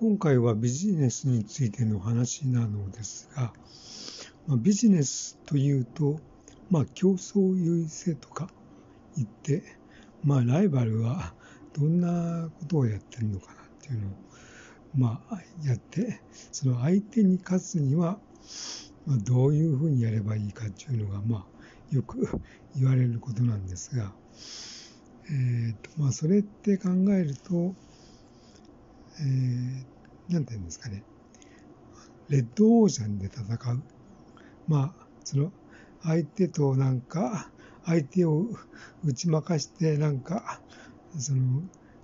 今回はビジネスについての話なのですが、まあ、ビジネスというと、まあ、競争優位性とか言って、まあ、ライバルはどんなことをやってるのかなっていうのを、まあ、やって、その相手に勝つには、まあ、どういうふうにやればいいかっていうのが、まあ、よく言われることなんですが、えーとまあ、それって考えると、えー、なんていうんですかね、レッドオーシャンで戦う。まあ、その、相手となんか、相手を打ち負かしてなんか、その、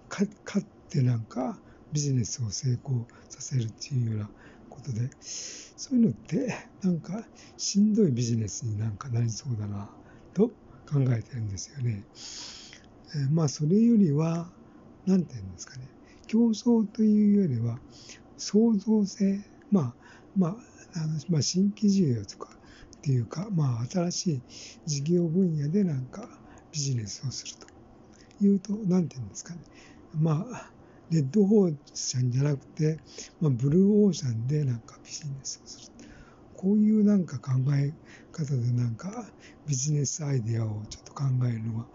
勝ってなんか、ビジネスを成功させるっていうようなことで、そういうのって、なんか、しんどいビジネスになんかなりそうだな、と考えてるんですよね。えー、まあ、それよりは、なんていうんですかね、競争というよりは、創造性、まあ、まあ、あのまあ、新規事業とかっていうか、まあ、新しい事業分野でなんかビジネスをするというと、なんていうんですかね。まあ、レッドオーシャンじゃなくて、まあ、ブルーオーシャンでなんかビジネスをする。こういうなんか考え方でなんかビジネスアイデアをちょっと考えるのは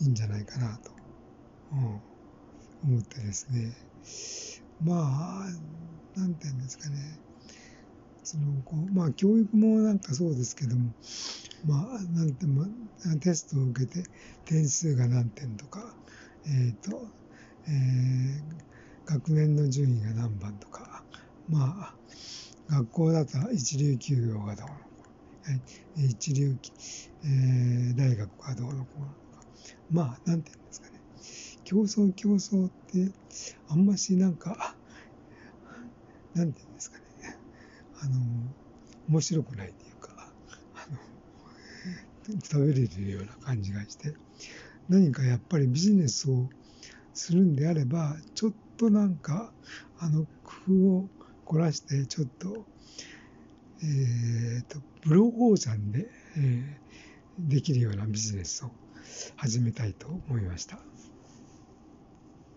いいんじゃないかなと。うん思ってですね、まあ、なんていうんですかね、そのこうまあ、教育もなんかそうですけども、まあ、なんて、まあ、テストを受けて点数が何点とか、えっ、ー、と、えー、学年の順位が何番とか、まあ、学校だと一流休業がどうのこうの、一流、えー、大学がどうのこうのとか、まあ、なんていうんですかね、競争競争ってあんましなんか、なんていうんですかね、あの、面白くないっていうか、あの、食べれるような感じがして、何かやっぱりビジネスをするんであれば、ちょっとなんか、あの、工夫を凝らして、ちょっと、えっ、ー、と、ブローオーシャンで、えー、できるようなビジネスを始めたいと思いました。